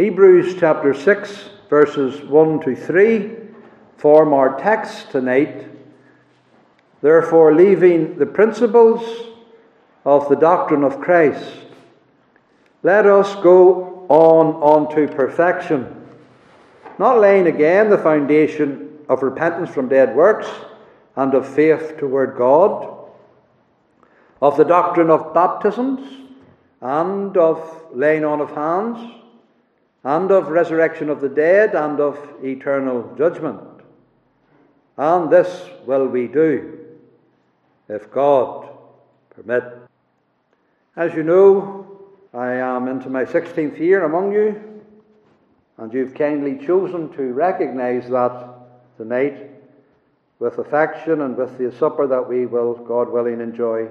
Hebrews chapter 6, verses 1 to 3 form our text tonight. Therefore, leaving the principles of the doctrine of Christ, let us go on unto perfection, not laying again the foundation of repentance from dead works and of faith toward God, of the doctrine of baptisms and of laying on of hands and of resurrection of the dead, and of eternal judgment. And this will we do, if God permit. As you know, I am into my 16th year among you, and you've kindly chosen to recognize that tonight with affection and with the supper that we will, God willing, enjoy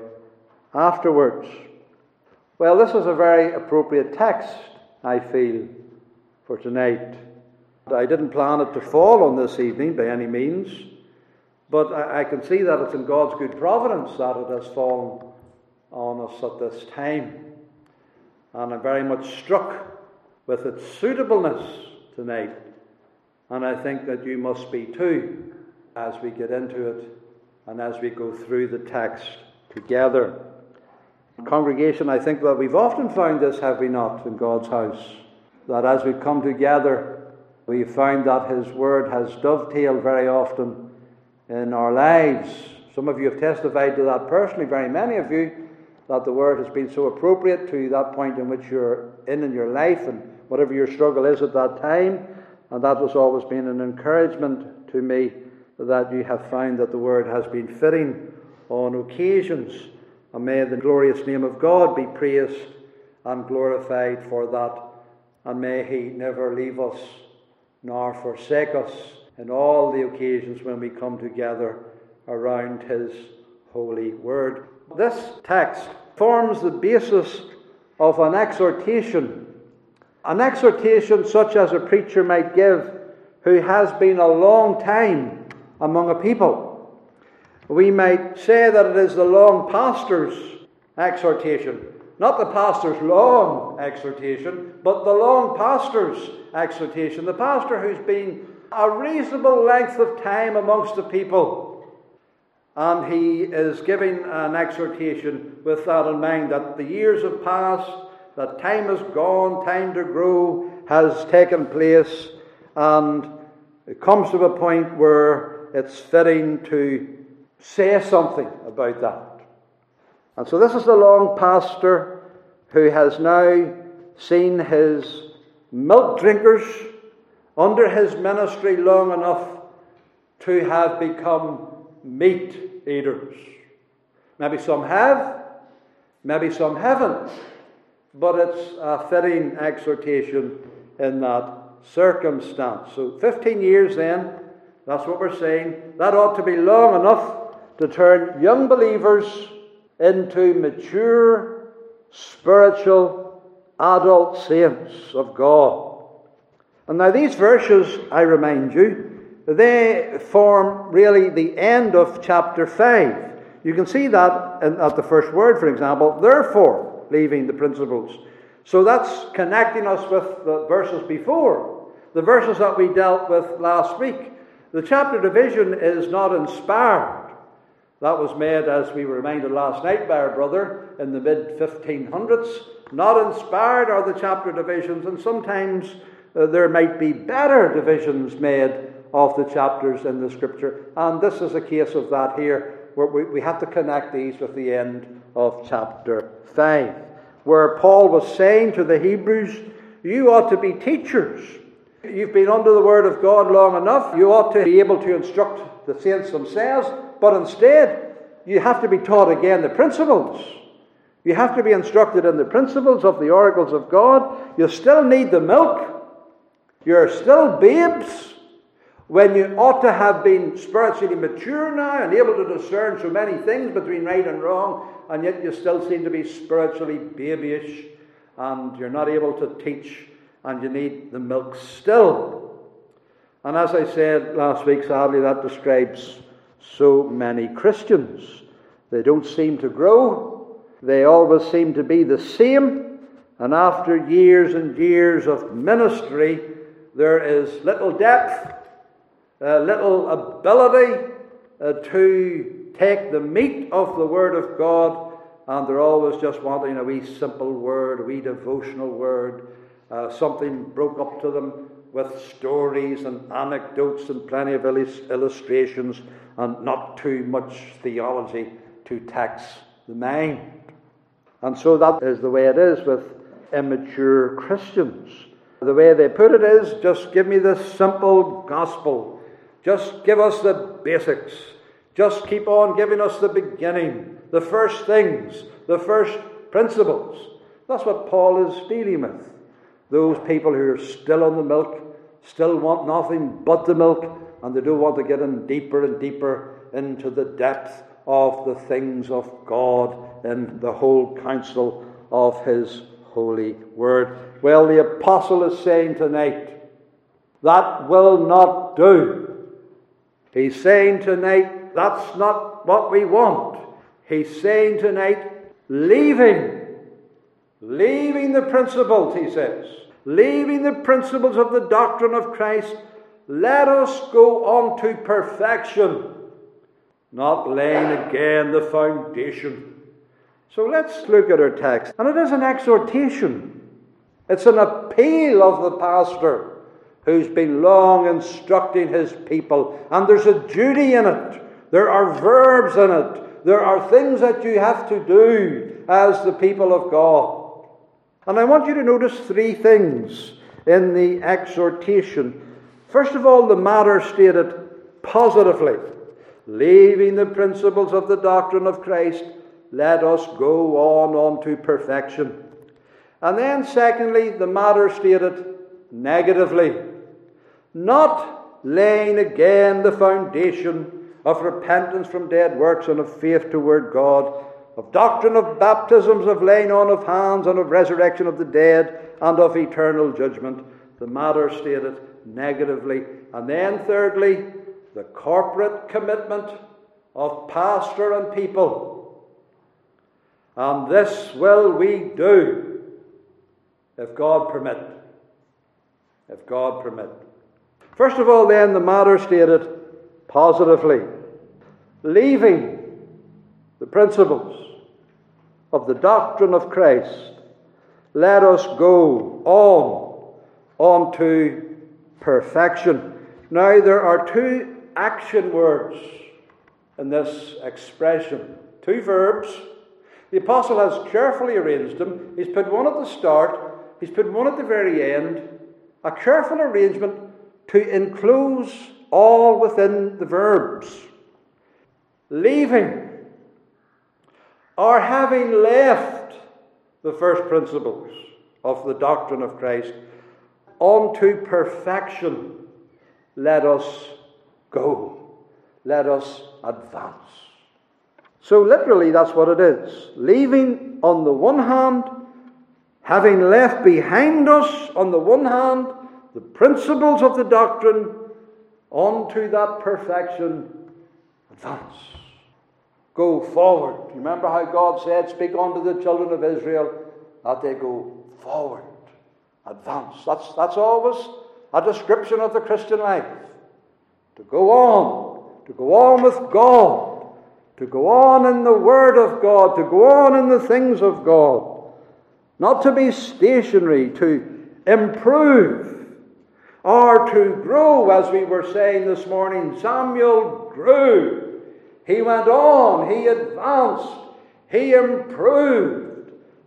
afterwards. Well, this is a very appropriate text, I feel, for tonight. I didn't plan it to fall on this evening by any means, but I, I can see that it's in God's good providence that it has fallen on us at this time. And I'm very much struck with its suitableness tonight. And I think that you must be too as we get into it and as we go through the text together. Congregation, I think that we've often found this, have we not, in God's house? That as we come together, we find that His Word has dovetailed very often in our lives. Some of you have testified to that personally, very many of you, that the Word has been so appropriate to that point in which you're in in your life and whatever your struggle is at that time. And that has always been an encouragement to me that you have found that the Word has been fitting on occasions. And may the glorious name of God be praised and glorified for that and may He never leave us nor forsake us in all the occasions when we come together around His holy word. This text forms the basis of an exhortation, an exhortation such as a preacher might give who has been a long time among a people. We might say that it is the long pastor's exhortation not the pastor's long exhortation, but the long pastor's exhortation. The pastor who's been a reasonable length of time amongst the people. And he is giving an exhortation with that in mind that the years have passed, that time has gone, time to grow has taken place, and it comes to a point where it's fitting to say something about that. And so this is the long pastor who has now seen his milk drinkers under his ministry long enough to have become meat eaters. Maybe some have, maybe some haven't, but it's a fitting exhortation in that circumstance. So, 15 years then, that's what we're saying. That ought to be long enough to turn young believers into mature, spiritual, adult saints of God. And now, these verses, I remind you, they form really the end of chapter 5. You can see that in, at the first word, for example, therefore, leaving the principles. So that's connecting us with the verses before, the verses that we dealt with last week. The chapter division is not inspired. That was made, as we were reminded last night by our brother, in the mid 1500s. Not inspired are the chapter divisions, and sometimes uh, there might be better divisions made of the chapters in the scripture. And this is a case of that here, where we, we have to connect these with the end of chapter 5, where Paul was saying to the Hebrews, You ought to be teachers. You've been under the word of God long enough. You ought to be able to instruct the saints themselves but instead, you have to be taught again the principles. You have to be instructed in the principles of the oracles of God. You still need the milk. You're still babes when you ought to have been spiritually mature now and able to discern so many things between right and wrong, and yet you still seem to be spiritually babyish and you're not able to teach and you need the milk still. And as I said last week, sadly, that describes so many Christians. They don't seem to grow, they always seem to be the same, And after years and years of ministry, there is little depth, uh, little ability uh, to take the meat of the Word of God, and they're always just wanting a wee simple word, a wee devotional word, uh, something broke up to them with stories and anecdotes and plenty of illustrations, and not too much theology to tax the mind. And so that is the way it is with immature Christians. The way they put it is just give me the simple gospel. Just give us the basics. Just keep on giving us the beginning, the first things, the first principles. That's what Paul is dealing with. Those people who are still on the milk, still want nothing but the milk, and they don't want to get in deeper and deeper into the depth of the things of God and the whole counsel of His holy word. Well, the apostle is saying tonight, that will not do. He's saying tonight, that's not what we want. He's saying tonight, leaving, leaving the principles, he says, leaving the principles of the doctrine of Christ, let us go on to perfection not laying again the foundation. So let's look at our text. And it is an exhortation, it's an appeal of the pastor who's been long instructing his people. And there's a duty in it, there are verbs in it, there are things that you have to do as the people of God. And I want you to notice three things in the exhortation. First of all, the matter stated positively leaving the principles of the doctrine of Christ, let us go on unto perfection. And then, secondly, the matter stated negatively, not laying again the foundation of repentance from dead works and of faith toward God, of doctrine of baptisms, of laying on of hands, and of resurrection of the dead, and of eternal judgment. The matter stated negatively. And then, thirdly, the corporate commitment of pastor and people. And this will we do if God permit. If God permit. First of all, then, the matter stated positively leaving the principles of the doctrine of Christ, let us go on, on to perfection. Now, there are two action words in this expression. Two verbs. The apostle has carefully arranged them. He's put one at the start, he's put one at the very end. A careful arrangement to enclose all within the verbs. Leaving or having left the first principles of the doctrine of Christ unto perfection, let us go. Let us advance. So, literally, that's what it is. Leaving on the one hand, having left behind us on the one hand the principles of the doctrine, onto that perfection, advance. Go forward. Remember how God said, Speak unto the children of Israel that they go forward, advance. That's, that's always a description of the Christian life to go on, to go on with God, to go on in the Word of God, to go on in the things of God, not to be stationary, to improve or to grow, as we were saying this morning. Samuel grew, he went on, he advanced, he improved.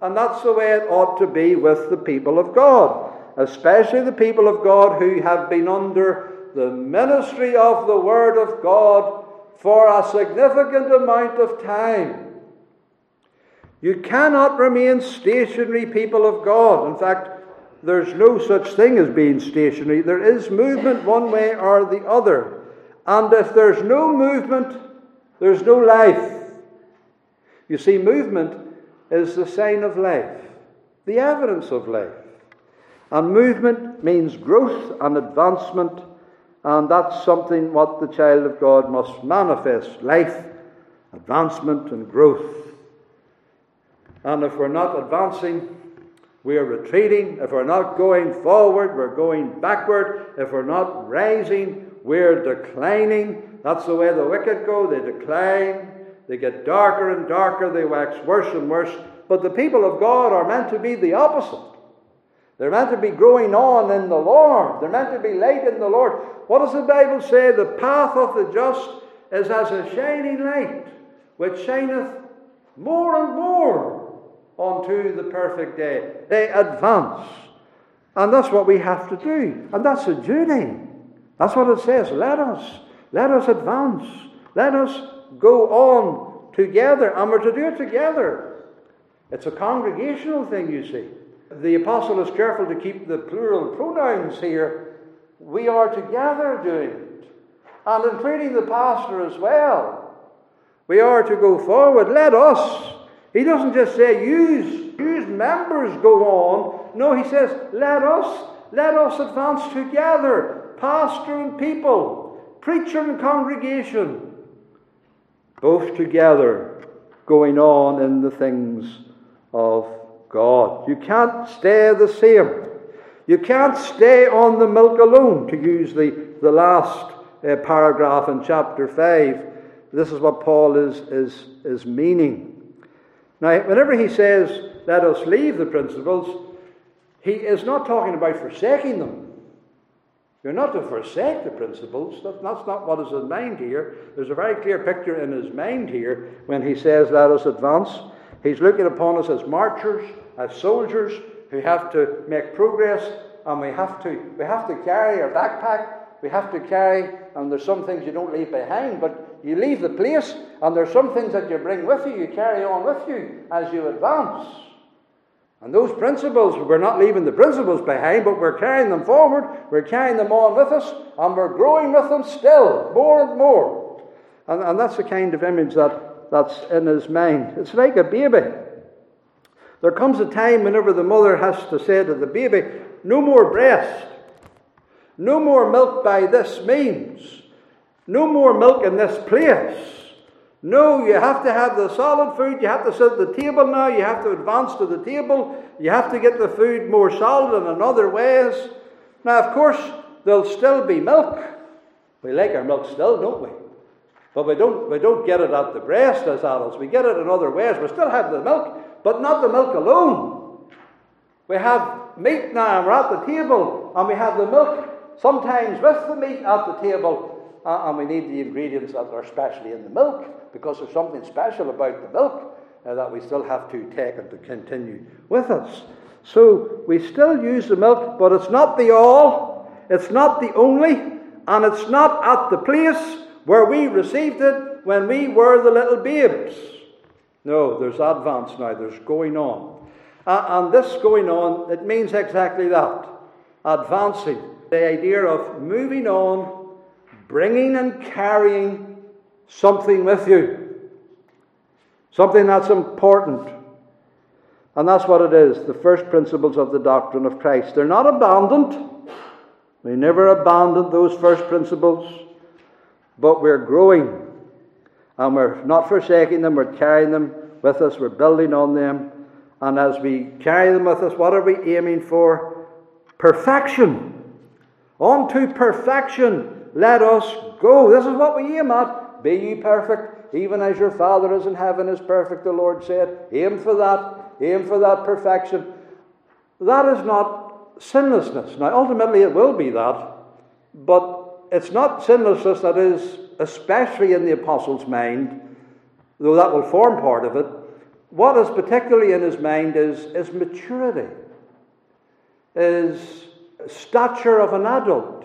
And that's the way it ought to be with the people of God, especially the people of God who have been under the ministry of the Word of God for a significant amount of time. You cannot remain stationary, people of God. In fact, there's no such thing as being stationary. There is movement one way or the other. And if there's no movement, there's no life. You see, movement is the sign of life, the evidence of life. And movement means growth and advancement and that's something what the child of God must manifest life, advancement, and growth. And if we're not advancing, we're retreating. If we're not going forward, we're going backward. If we're not rising, we're declining. That's the way the wicked go. They decline. They get darker and darker. They wax worse and worse. But the people of God are meant to be the opposite. They're meant to be growing on in the Lord. They're meant to be late in the Lord. What does the Bible say? The path of the just is as a shining light, which shineth more and more unto the perfect day. They advance. And that's what we have to do. And that's a duty. That's what it says. Let us, let us advance. Let us go on together. And we're to do it together. It's a congregational thing, you see. The apostle is careful to keep the plural pronouns here. We are together doing it. And including the pastor as well. We are to go forward. Let us. He doesn't just say use, use members go on. No, he says let us, let us advance together. Pastor and people, preacher and congregation, both together going on in the things of God. You can't stay the same. You can't stay on the milk alone, to use the, the last uh, paragraph in chapter 5. This is what Paul is, is, is meaning. Now, whenever he says, let us leave the principles, he is not talking about forsaking them. You're not to forsake the principles. That's not what is in mind here. There's a very clear picture in his mind here when he says, let us advance. He's looking upon us as marchers, as soldiers who have to make progress, and we have to, we have to carry our backpack, we have to carry, and there's some things you don't leave behind, but you leave the place, and there's some things that you bring with you, you carry on with you as you advance. And those principles, we're not leaving the principles behind, but we're carrying them forward, we're carrying them on with us, and we're growing with them still, more and more. And, and that's the kind of image that that's in his mind. It's like a baby. There comes a time whenever the mother has to say to the baby, No more breast, no more milk by this means, no more milk in this place. No, you have to have the solid food. You have to set the table now. You have to advance to the table. You have to get the food more solid and in other ways. Now, of course, there'll still be milk. We like our milk still, don't we? But we don't, we don't get it at the breast as adults. We get it in other ways. We still have the milk, but not the milk alone. We have meat now, and we're at the table, and we have the milk sometimes with the meat at the table, uh, and we need the ingredients that are specially in the milk because there's something special about the milk uh, that we still have to take and to continue with us. So we still use the milk, but it's not the all, it's not the only, and it's not at the place where we received it when we were the little babes. No, there's advance now, there's going on. Uh, and this going on, it means exactly that advancing. The idea of moving on, bringing and carrying something with you, something that's important. And that's what it is the first principles of the doctrine of Christ. They're not abandoned. We never abandoned those first principles but we're growing. And we're not forsaking them, we're carrying them with us, we're building on them. And as we carry them with us, what are we aiming for? Perfection. On to perfection. Let us go. This is what we aim at. Be ye perfect, even as your Father is in heaven is perfect, the Lord said. Aim for that. Aim for that perfection. That is not sinlessness. Now, ultimately, it will be that. But it's not sinlessness that is especially in the apostle's mind, though that will form part of it. What is particularly in his mind is, is maturity, is stature of an adult,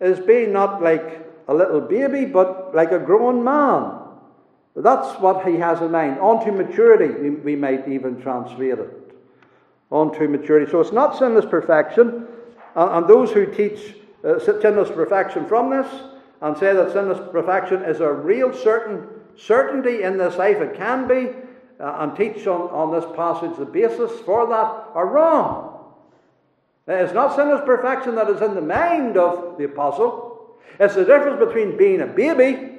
is being not like a little baby, but like a grown man. That's what he has in mind. On to maturity, we, might even translate it. On to maturity. So it's not sinless perfection. And, and those who teach uh, sinless perfection from this and say that sinless perfection is a real certain certainty in this life. It can be, uh, and teach on, on this passage the basis for that are wrong. It's not sinless perfection that is in the mind of the apostle. It's the difference between being a baby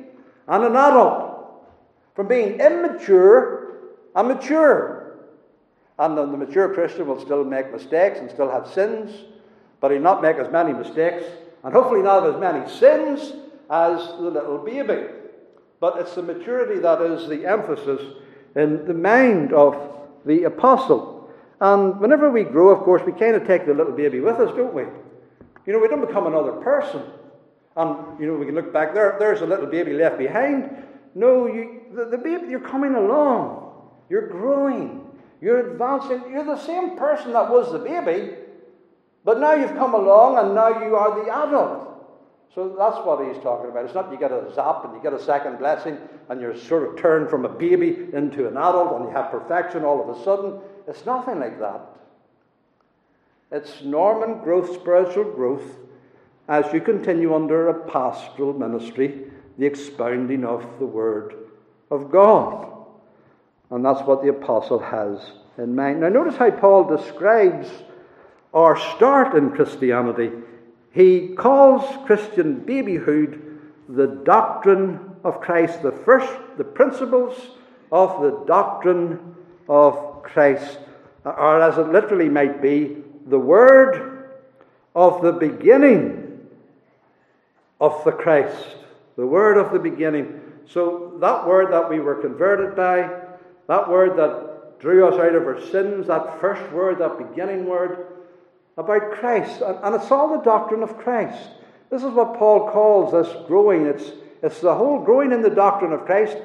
and an adult, from being immature and mature. And the mature Christian will still make mistakes and still have sins, but he'll not make as many mistakes and hopefully not have as many sins as the little baby. But it's the maturity that is the emphasis in the mind of the apostle. And whenever we grow, of course, we kind of take the little baby with us, don't we? You know, we don't become another person. And, you know, we can look back there, there's a little baby left behind. No, you, the, the baby, you're coming along. You're growing. You're advancing. You're the same person that was the baby, but now you've come along and now you are the adult. So that's what he's talking about. It's not you get a zap and you get a second blessing and you're sort of turned from a baby into an adult and you have perfection all of a sudden. It's nothing like that. It's normal growth, spiritual growth, as you continue under a pastoral ministry, the expounding of the Word of God. And that's what the apostle has in mind. Now, notice how Paul describes our start in Christianity. He calls Christian babyhood the doctrine of Christ, the first, the principles of the doctrine of Christ, or as it literally might be, the word of the beginning of the Christ. The word of the beginning. So, that word that we were converted by, that word that drew us out of our sins, that first word, that beginning word about Christ. And it's all the doctrine of Christ. This is what Paul calls this growing. It's, it's the whole growing in the doctrine of Christ.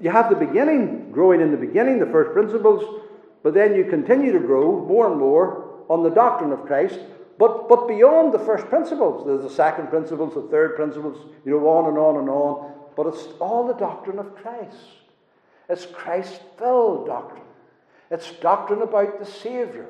You have the beginning, growing in the beginning, the first principles, but then you continue to grow more and more on the doctrine of Christ. But, but beyond the first principles, there's the second principles, the third principles, you know, on and on and on. But it's all the doctrine of Christ. It's Christ filled doctrine. It's doctrine about the Saviour.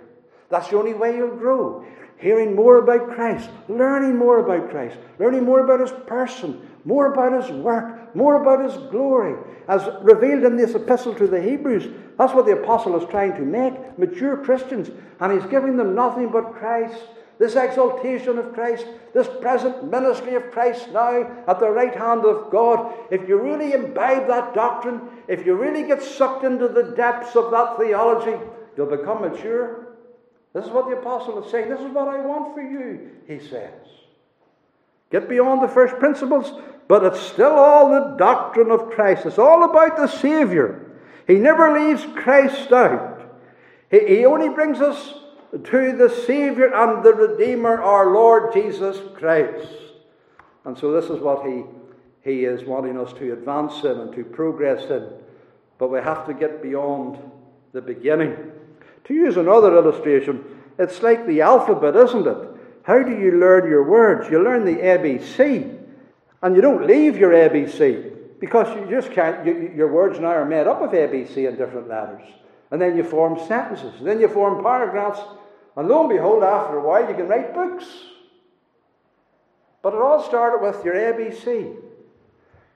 That's the only way you'll grow. Hearing more about Christ, learning more about Christ, learning more about His person, more about His work, more about His glory, as revealed in this epistle to the Hebrews. That's what the apostle is trying to make mature Christians, and he's giving them nothing but Christ this exaltation of Christ, this present ministry of Christ now at the right hand of God, if you really imbibe that doctrine, if you really get sucked into the depths of that theology, you'll become mature. This is what the apostle is saying. This is what I want for you, he says. Get beyond the first principles, but it's still all the doctrine of Christ. It's all about the Saviour. He never leaves Christ out. He, he only brings us to the Saviour and the Redeemer, our Lord Jesus Christ. And so this is what he, he is wanting us to advance in and to progress in. But we have to get beyond the beginning. To use another illustration, it's like the alphabet, isn't it? How do you learn your words? You learn the ABC, and you don't leave your ABC because you just can't. You, your words now are made up of ABC and different letters. And then you form sentences. And then you form paragraphs. And lo and behold, after a while, you can write books. But it all started with your ABC.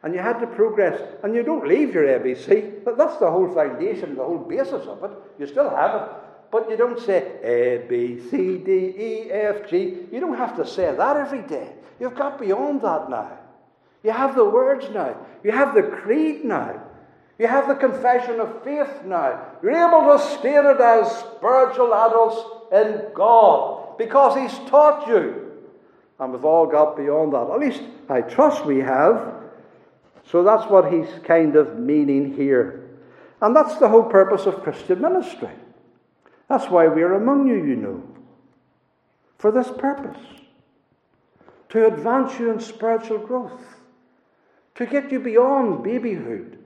And you had to progress. And you don't leave your ABC. That's the whole foundation, the whole basis of it. You still have it. But you don't say A, B, C, D, E, F, G. You don't have to say that every day. You've got beyond that now. You have the words now. You have the creed now. You have the confession of faith now. You're able to state it as spiritual adults in God because He's taught you. And we've all got beyond that. At least I trust we have. So that's what He's kind of meaning here. And that's the whole purpose of Christian ministry. That's why we're among you, you know. For this purpose to advance you in spiritual growth, to get you beyond babyhood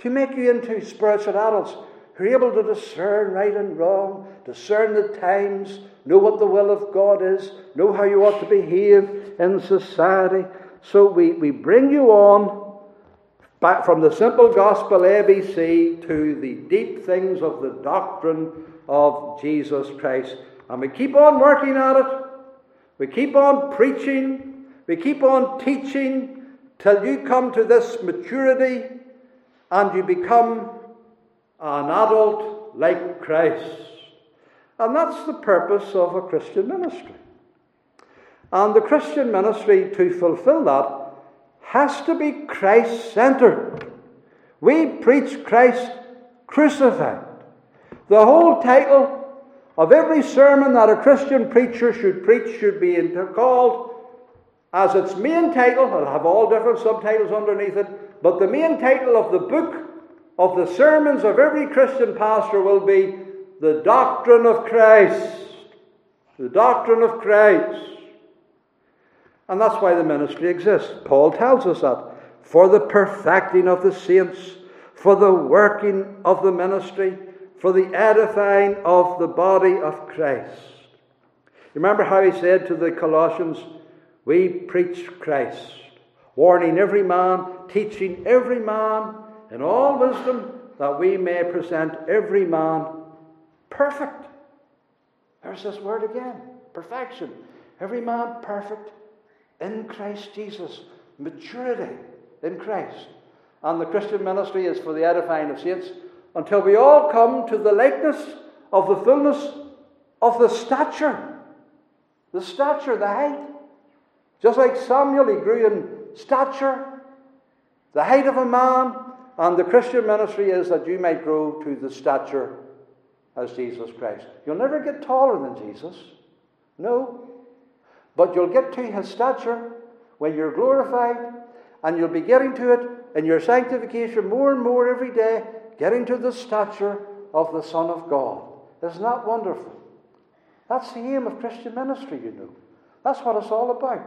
to make you into spiritual adults who are able to discern right and wrong, discern the times, know what the will of God is, know how you ought to behave in society. So we, we bring you on back from the simple gospel ABC to the deep things of the doctrine of Jesus Christ. And we keep on working at it. We keep on preaching. We keep on teaching till you come to this maturity and you become an adult like Christ. And that's the purpose of a Christian ministry. And the Christian ministry, to fulfill that, has to be Christ centered. We preach Christ crucified. The whole title of every sermon that a Christian preacher should preach should be called as its main title, it'll have all different subtitles underneath it, but the main title of the book of the sermons of every Christian pastor will be The Doctrine of Christ. The Doctrine of Christ. And that's why the ministry exists. Paul tells us that. For the perfecting of the saints, for the working of the ministry, for the edifying of the body of Christ. Remember how he said to the Colossians, We preach Christ, warning every man, teaching every man in all wisdom, that we may present every man perfect. There's this word again perfection. Every man perfect in Christ Jesus. Maturity in Christ. And the Christian ministry is for the edifying of saints until we all come to the likeness of the fullness of the stature. The stature, the height. Just like Samuel, he grew in stature, the height of a man, and the Christian ministry is that you might grow to the stature as Jesus Christ. You'll never get taller than Jesus. No. But you'll get to his stature when you're glorified, and you'll be getting to it in your sanctification more and more every day, getting to the stature of the Son of God. Isn't that wonderful? That's the aim of Christian ministry, you know. That's what it's all about.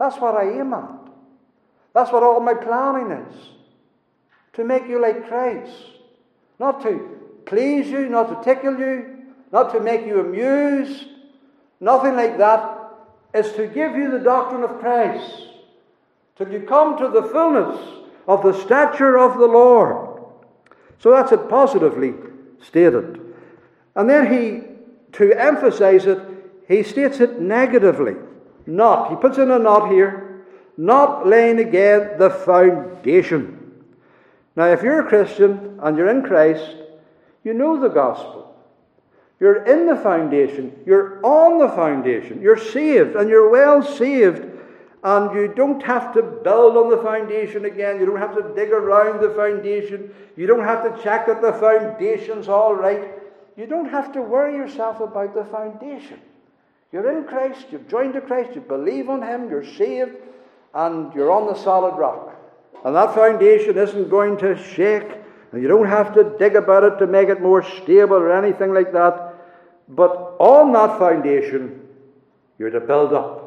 That's what I aim at. That's what all my planning is. To make you like Christ. Not to please you, not to tickle you, not to make you amused, nothing like that. It's to give you the doctrine of Christ till you come to the fullness of the stature of the Lord. So that's it positively stated. And then he, to emphasize it, he states it negatively. Not. He puts in a not here. Not laying again the foundation. Now, if you're a Christian and you're in Christ, you know the gospel. You're in the foundation. You're on the foundation. You're saved and you're well saved and you don't have to build on the foundation again. You don't have to dig around the foundation. You don't have to check that the foundation's all right. You don't have to worry yourself about the foundation. You're in Christ, you've joined to Christ, you believe on Him, you're saved, and you're on the solid rock. And that foundation isn't going to shake, and you don't have to dig about it to make it more stable or anything like that. But on that foundation, you're to build up.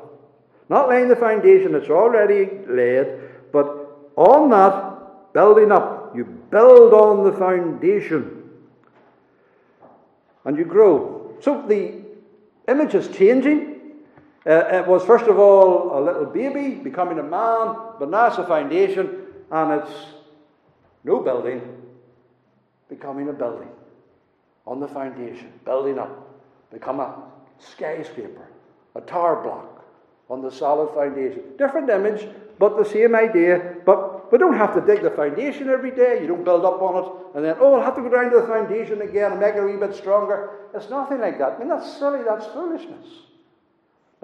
Not laying the foundation that's already laid, but on that, building up. You build on the foundation. And you grow. So the image is changing. Uh, it was, first of all, a little baby becoming a man, but now it's a foundation, and it's no building, becoming a building on the foundation, building up, become a skyscraper, a tower block on the solid foundation. Different image, but the same idea. But we don't have to dig the foundation every day. You don't build up on it and then, oh, I'll have to go down to the foundation again and make it a wee bit stronger. It's nothing like that. I mean, that's silly. That's foolishness.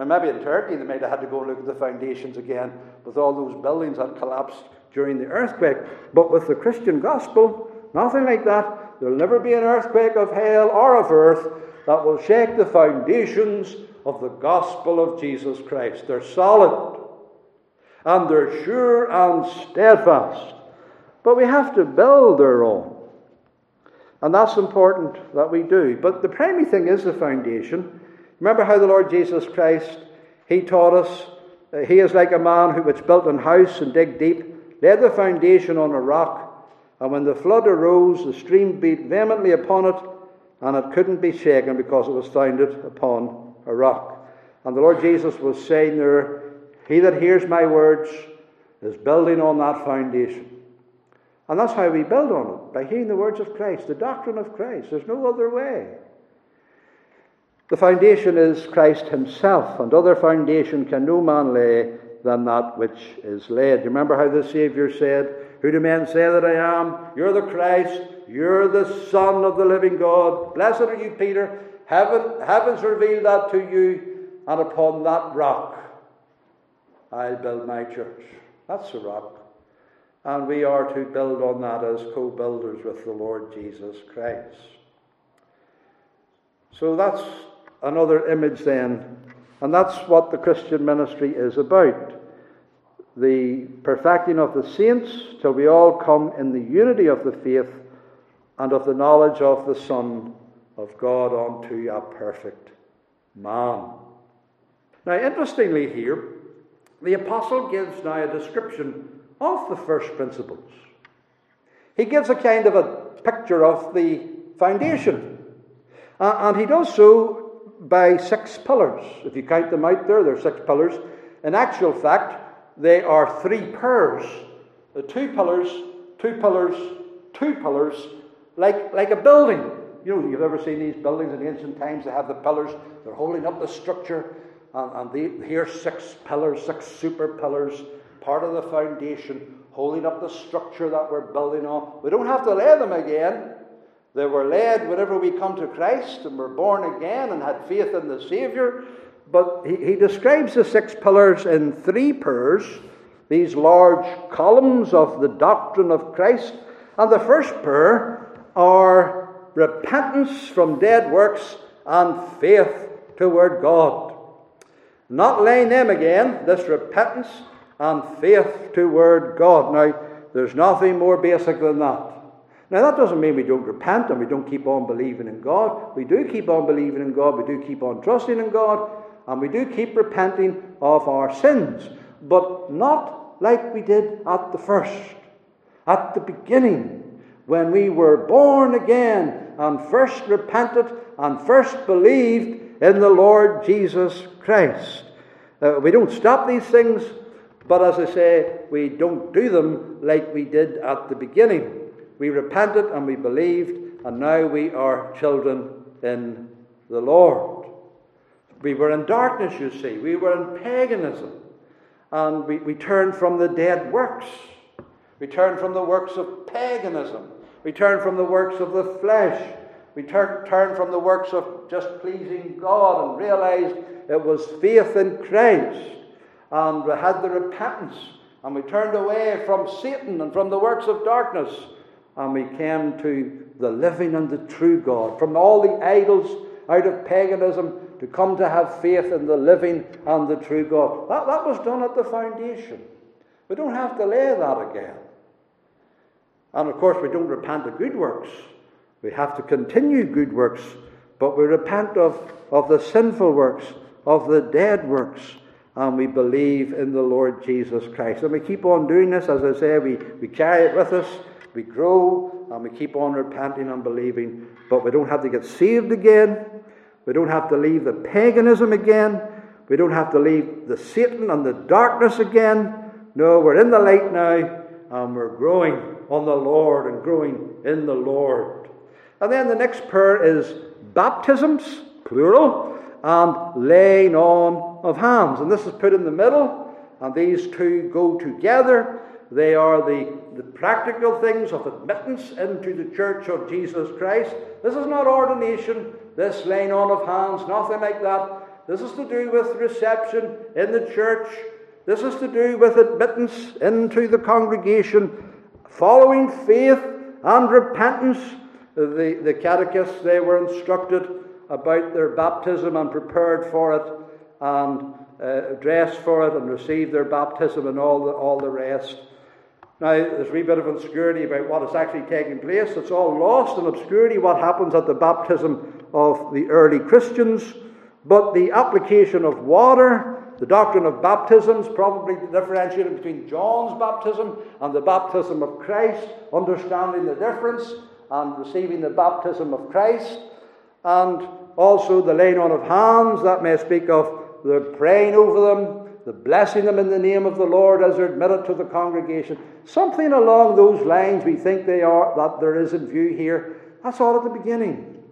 Now, maybe in Turkey they might have had to go look at the foundations again with all those buildings that collapsed during the earthquake. But with the Christian gospel, nothing like that. There'll never be an earthquake of hell or of earth that will shake the foundations of the gospel of Jesus Christ. They're solid and they're sure and steadfast. But we have to build our own. And that's important that we do. But the primary thing is the foundation. Remember how the Lord Jesus Christ, He taught us, He is like a man who which built an house and dig deep, laid the foundation on a rock, and when the flood arose, the stream beat vehemently upon it, and it couldn't be shaken because it was founded upon a rock. And the Lord Jesus was saying there, He that hears my words is building on that foundation. And that's how we build on it, by hearing the words of Christ, the doctrine of Christ. There's no other way. The foundation is Christ Himself, and other foundation can no man lay than that which is laid. Do You remember how the Saviour said, Who do men say that I am? You're the Christ, you're the Son of the living God. Blessed are you, Peter. Heaven, heaven's revealed that to you, and upon that rock I'll build my church. That's the rock. And we are to build on that as co builders with the Lord Jesus Christ. So that's another image then. And that's what the Christian ministry is about. The perfecting of the saints till we all come in the unity of the faith and of the knowledge of the Son of God unto a perfect man. Now, interestingly, here, the apostle gives now a description of the first principles. He gives a kind of a picture of the foundation. And he does so by six pillars. If you count them out there, there are six pillars. In actual fact, they are three pairs. The two pillars, two pillars, two pillars, like, like a building. You know, you've ever seen these buildings in ancient times, they have the pillars, they're holding up the structure, and, and here's six pillars, six super pillars, part of the foundation, holding up the structure that we're building on. We don't have to lay them again. They were led whenever we come to Christ and were born again and had faith in the Saviour. But he, he describes the six pillars in three pairs, these large columns of the doctrine of Christ. And the first pair are repentance from dead works and faith toward God. Not laying them again, this repentance and faith toward God. Now, there's nothing more basic than that. Now, that doesn't mean we don't repent and we don't keep on believing in God. We do keep on believing in God, we do keep on trusting in God, and we do keep repenting of our sins, but not like we did at the first, at the beginning, when we were born again and first repented and first believed in the Lord Jesus Christ. Uh, we don't stop these things, but as I say, we don't do them like we did at the beginning. We repented and we believed, and now we are children in the Lord. We were in darkness, you see. We were in paganism. And we, we turned from the dead works. We turned from the works of paganism. We turned from the works of the flesh. We tur- turned from the works of just pleasing God and realized it was faith in Christ. And we had the repentance. And we turned away from Satan and from the works of darkness and we came to the living and the true God. From all the idols out of paganism to come to have faith in the living and the true God. That, that was done at the foundation. We don't have to lay that again. And of course, we don't repent of good works. We have to continue good works, but we repent of, of the sinful works, of the dead works, and we believe in the Lord Jesus Christ. And we keep on doing this, as I say, we, we carry it with us we grow and we keep on repenting and believing, but we don't have to get saved again. We don't have to leave the paganism again. We don't have to leave the Satan and the darkness again. No, we're in the light now and we're growing on the Lord and growing in the Lord. And then the next pair is baptisms, plural, and laying on of hands. And this is put in the middle, and these two go together. They are the, the practical things of admittance into the church of Jesus Christ. This is not ordination, this laying on of hands, nothing like that. This is to do with reception in the church. This is to do with admittance into the congregation, following faith and repentance. The, the catechists, they were instructed about their baptism and prepared for it and uh, dressed for it and received their baptism and all the, all the rest. Now, there's a wee bit of obscurity about what is actually taking place. It's all lost in obscurity what happens at the baptism of the early Christians. But the application of water, the doctrine of baptisms, probably differentiating between John's baptism and the baptism of Christ, understanding the difference and receiving the baptism of Christ, and also the laying on of hands, that may speak of the praying over them, the blessing them in the name of the Lord as they're admitted to the congregation. Something along those lines we think they are that there is in view here. That's all at the beginning.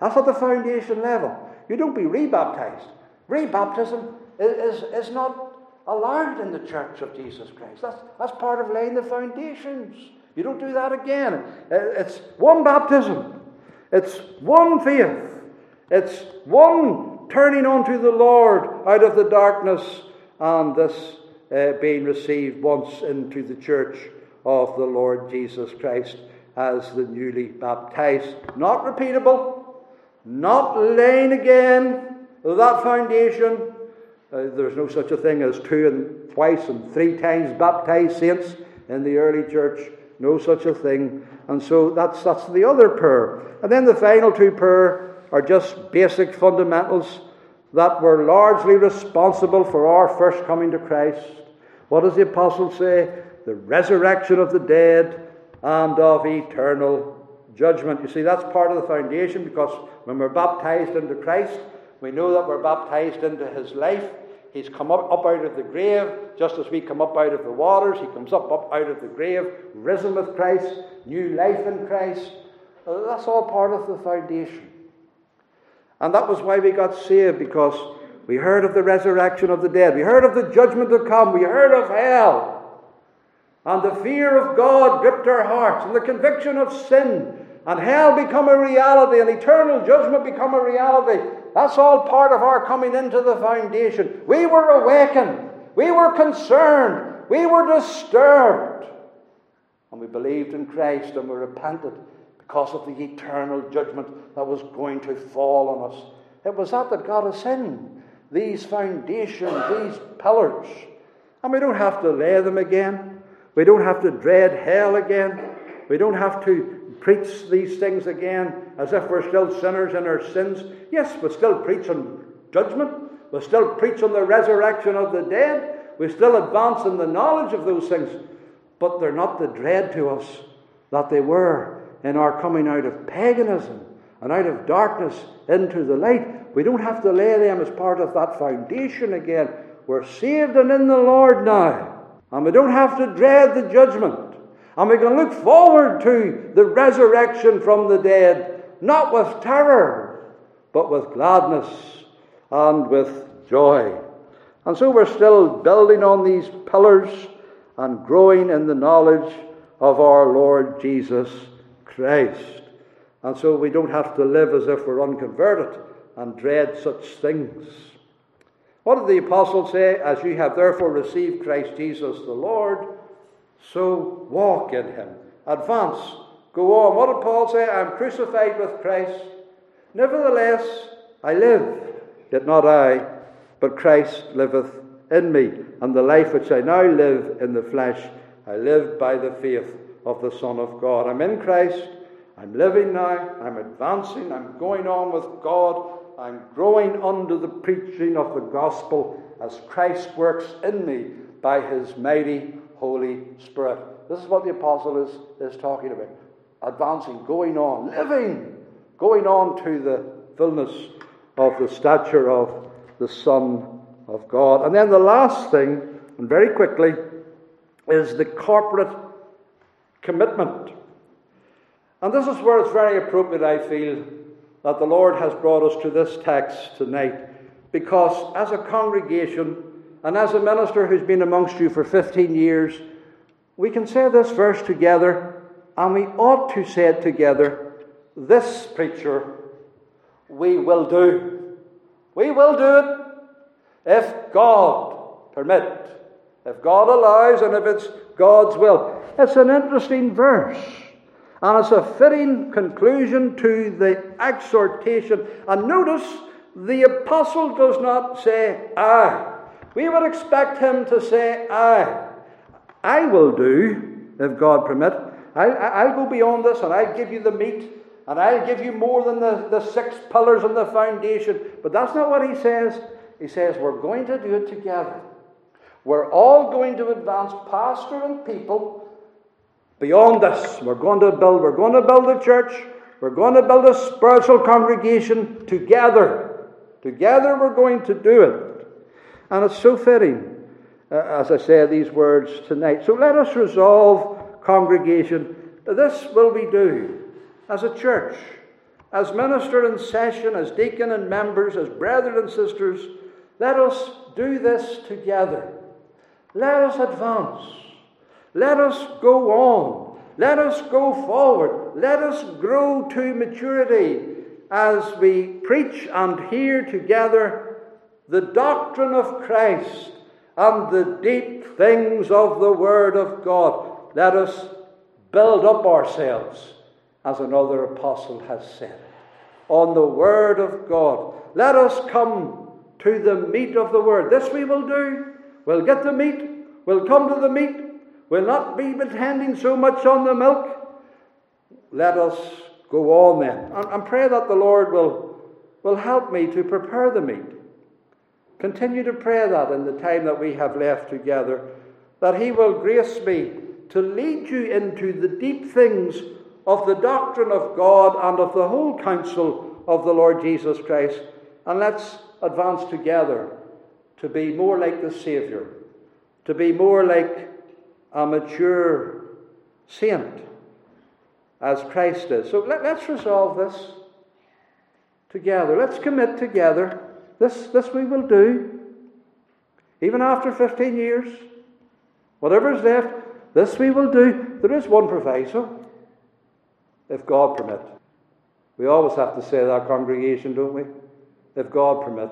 That's at the foundation level. You don't be rebaptized. Rebaptism is, is, is not allowed in the church of Jesus Christ. That's, that's part of laying the foundations. You don't do that again. It's one baptism. It's one faith. It's one turning unto the Lord out of the darkness and this uh, being received once into the church of the Lord Jesus Christ as the newly baptized. Not repeatable, not laying again that foundation. Uh, there's no such a thing as two and twice and three times baptized saints in the early church. No such a thing. And so that's, that's the other prayer. And then the final two prayer are just basic fundamentals that were largely responsible for our first coming to Christ. What does the apostle say? The resurrection of the dead and of eternal judgment. You see, that's part of the foundation because when we're baptized into Christ, we know that we're baptized into his life. He's come up, up out of the grave, just as we come up out of the waters. He comes up, up out of the grave, risen with Christ, new life in Christ. That's all part of the foundation. And that was why we got saved, because we heard of the resurrection of the dead. We heard of the judgment to come. We heard of hell. And the fear of God gripped our hearts, and the conviction of sin and hell become a reality, and eternal judgment become a reality. That's all part of our coming into the foundation. We were awakened, we were concerned, we were disturbed, and we believed in Christ and we repented because of the eternal judgment that was going to fall on us. It was that that got us in. These foundations, these pillars. And we don't have to lay them again. We don't have to dread hell again. We don't have to preach these things again as if we're still sinners in our sins. Yes, we still preach on judgment. We still preach on the resurrection of the dead. We still advance in the knowledge of those things. But they're not the dread to us that they were in our coming out of paganism and out of darkness into the light. We don't have to lay them as part of that foundation again. We're saved and in the Lord now. And we don't have to dread the judgment. And we can look forward to the resurrection from the dead, not with terror, but with gladness and with joy. And so we're still building on these pillars and growing in the knowledge of our Lord Jesus Christ. And so we don't have to live as if we're unconverted and dread such things. What did the apostle say? As you have therefore received Christ Jesus the Lord, so walk in him. Advance. Go on. What did Paul say? I am crucified with Christ. Nevertheless, I live, yet not I, but Christ liveth in me. And the life which I now live in the flesh, I live by the faith of the Son of God. I'm in Christ. I'm living now. I'm advancing. I'm going on with God. I'm growing under the preaching of the gospel as Christ works in me by his mighty Holy Spirit. This is what the apostle is, is talking about. Advancing, going on, living, going on to the fullness of the stature of the Son of God. And then the last thing, and very quickly, is the corporate commitment. And this is where it's very appropriate, I feel, that the Lord has brought us to this text tonight. Because as a congregation, and as a minister who's been amongst you for 15 years, we can say this verse together, and we ought to say it together. This preacher, we will do. We will do it if God permit, if God allows, and if it's God's will. It's an interesting verse. And it's a fitting conclusion to the exhortation. And notice the apostle does not say, I. We would expect him to say, I. I will do, if God permit. I'll, I'll go beyond this and I'll give you the meat and I'll give you more than the, the six pillars and the foundation. But that's not what he says. He says, We're going to do it together. We're all going to advance, pastor and people, beyond this. We're going to build, we're going to build a church. We're going to build a spiritual congregation together. Together we're going to do it. And it's so fitting, uh, as I say these words tonight. So let us resolve, congregation, this will we do as a church, as minister in session, as deacon and members, as brethren and sisters. Let us do this together. Let us advance. Let us go on. Let us go forward. Let us grow to maturity as we preach and hear together the doctrine of Christ and the deep things of the Word of God. Let us build up ourselves, as another apostle has said. on the Word of God. Let us come to the meat of the Word. This we will do. We'll get the meat. We'll come to the meat. We'll not be depending so much on the milk. Let us go on then. And, pray that the Lord will, will help me to prepare the meat. Continue to pray that in the time that we have left together, that He will grace me to lead you into the deep things of the doctrine of God and of the whole counsel of the Lord Jesus Christ. And let's advance together to be more like the Saviour, to be more like a mature saint as Christ is. So let, us resolve this together. Let's commit together. This, this we will do. Even after 15 years, whatever is left, this we will do. There is one proviso, if God permit. We always have to say that, congregation, don't we? If God permit.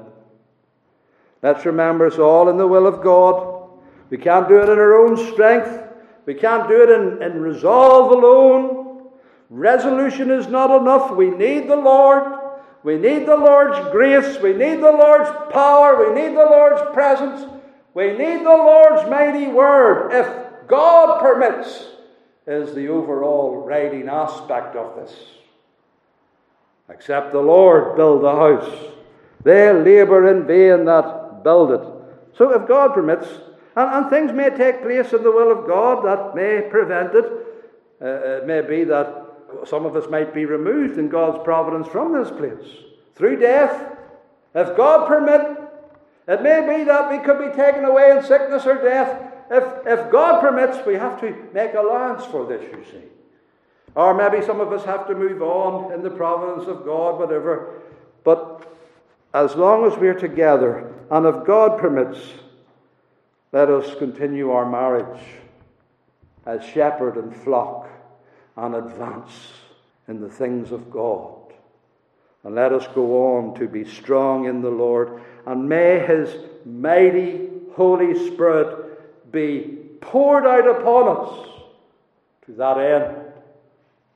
Let's remember it's all in the will of God. We can't do it in our own strength. We can't do it in, in resolve alone. Resolution is not enough. We need the Lord. We need the Lord's grace. We need the Lord's power. We need the Lord's presence. We need the Lord's mighty word. If God permits, is the overall writing aspect of this. Except the Lord build the house, they labor in vain that build it. So if God permits, and, and, things may take place in the will of God that may prevent it, uh, it may be that some of us might be removed in God's providence from this place through death. If God permit, it may be that we could be taken away in sickness or death if, if God permits, we have to make allowance for this, you see. Or maybe some of us have to move on in the providence of God, whatever. But as long as we're together, and if God permits, let us continue our marriage as shepherd and flock and advance in the things of God. And let us go on to be strong in the Lord. And may His mighty Holy Spirit be poured out upon us to that end.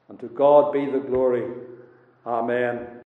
And to God be the glory. Amen.